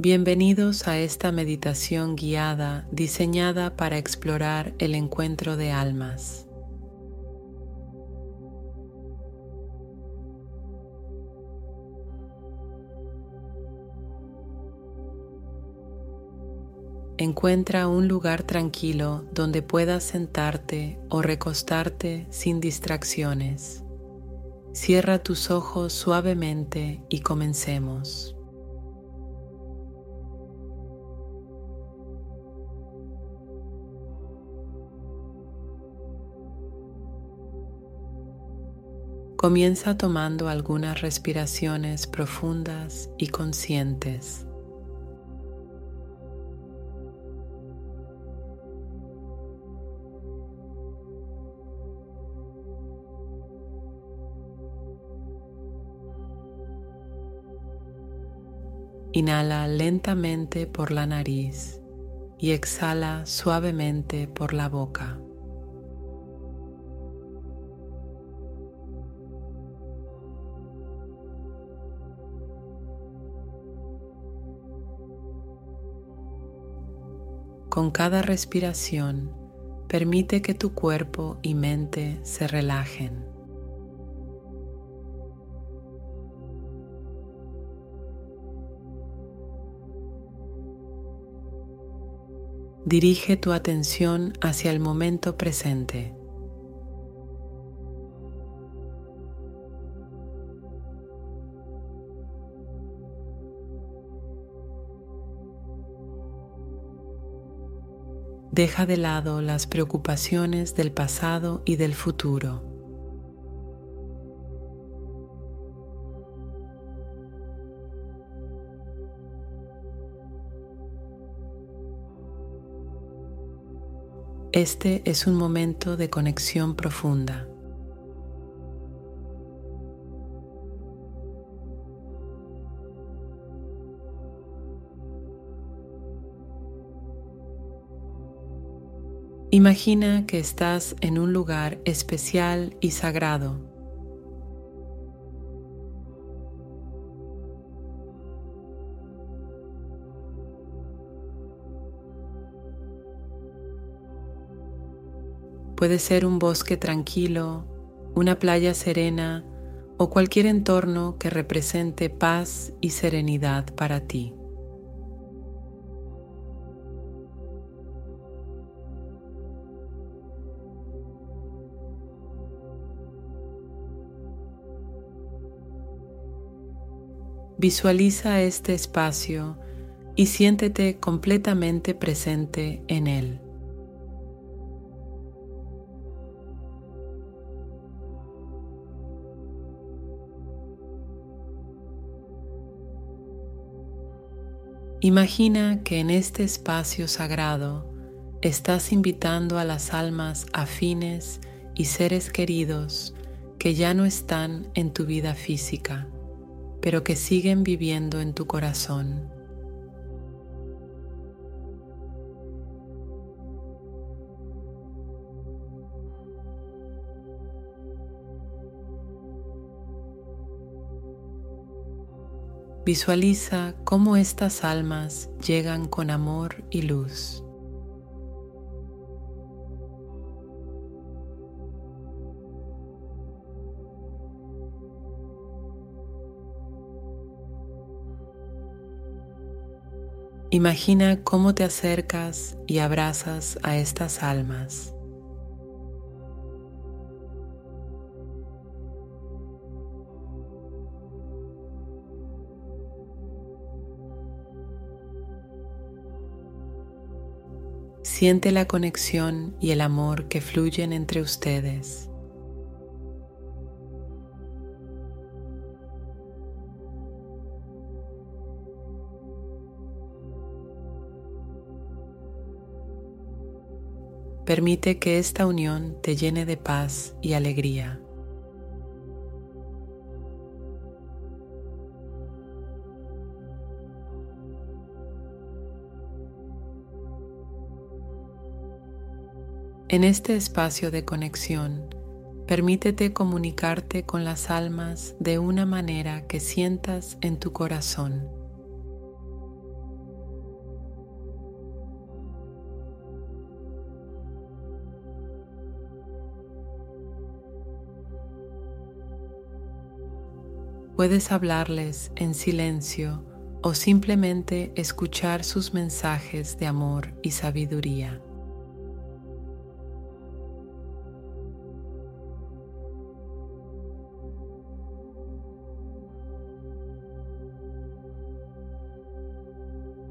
Bienvenidos a esta meditación guiada diseñada para explorar el encuentro de almas. Encuentra un lugar tranquilo donde puedas sentarte o recostarte sin distracciones. Cierra tus ojos suavemente y comencemos. Comienza tomando algunas respiraciones profundas y conscientes. Inhala lentamente por la nariz y exhala suavemente por la boca. Con cada respiración, permite que tu cuerpo y mente se relajen. Dirige tu atención hacia el momento presente. Deja de lado las preocupaciones del pasado y del futuro. Este es un momento de conexión profunda. Imagina que estás en un lugar especial y sagrado. Puede ser un bosque tranquilo, una playa serena o cualquier entorno que represente paz y serenidad para ti. Visualiza este espacio y siéntete completamente presente en él. Imagina que en este espacio sagrado estás invitando a las almas afines y seres queridos que ya no están en tu vida física, pero que siguen viviendo en tu corazón. Visualiza cómo estas almas llegan con amor y luz. Imagina cómo te acercas y abrazas a estas almas. Siente la conexión y el amor que fluyen entre ustedes. Permite que esta unión te llene de paz y alegría. En este espacio de conexión, permítete comunicarte con las almas de una manera que sientas en tu corazón. Puedes hablarles en silencio o simplemente escuchar sus mensajes de amor y sabiduría.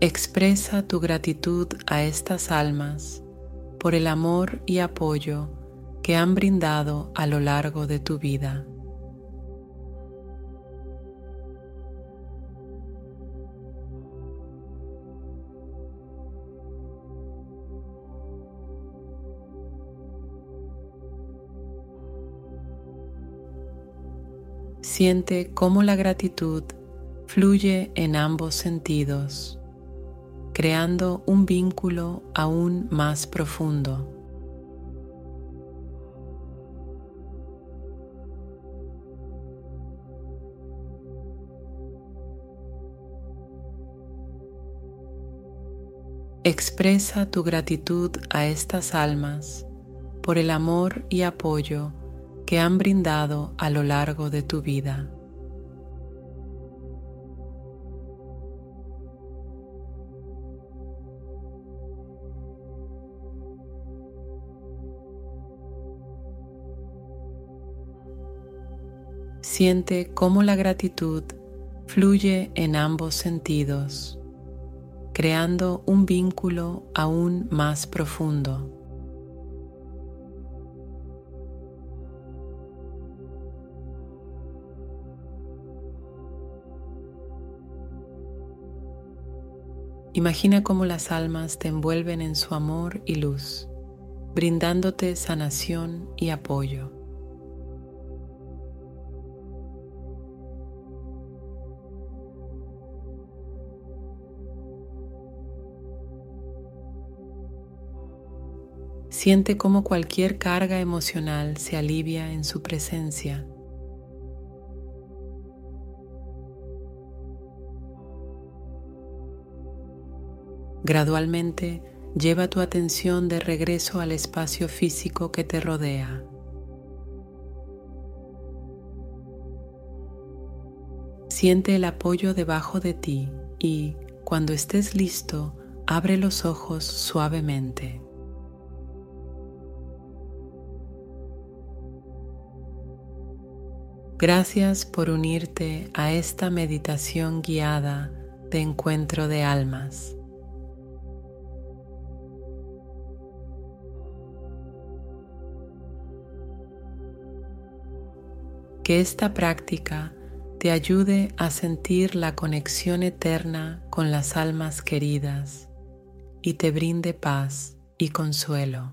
Expresa tu gratitud a estas almas por el amor y apoyo que han brindado a lo largo de tu vida. Siente cómo la gratitud fluye en ambos sentidos, creando un vínculo aún más profundo. Expresa tu gratitud a estas almas por el amor y apoyo que han brindado a lo largo de tu vida. Siente cómo la gratitud fluye en ambos sentidos, creando un vínculo aún más profundo. Imagina cómo las almas te envuelven en su amor y luz, brindándote sanación y apoyo. Siente cómo cualquier carga emocional se alivia en su presencia Gradualmente lleva tu atención de regreso al espacio físico que te rodea. Siente el apoyo debajo de ti y, cuando estés listo, abre los ojos suavemente. Gracias por unirte a esta meditación guiada de encuentro de almas. Que esta práctica te ayude a sentir la conexión eterna con las almas queridas y te brinde paz y consuelo.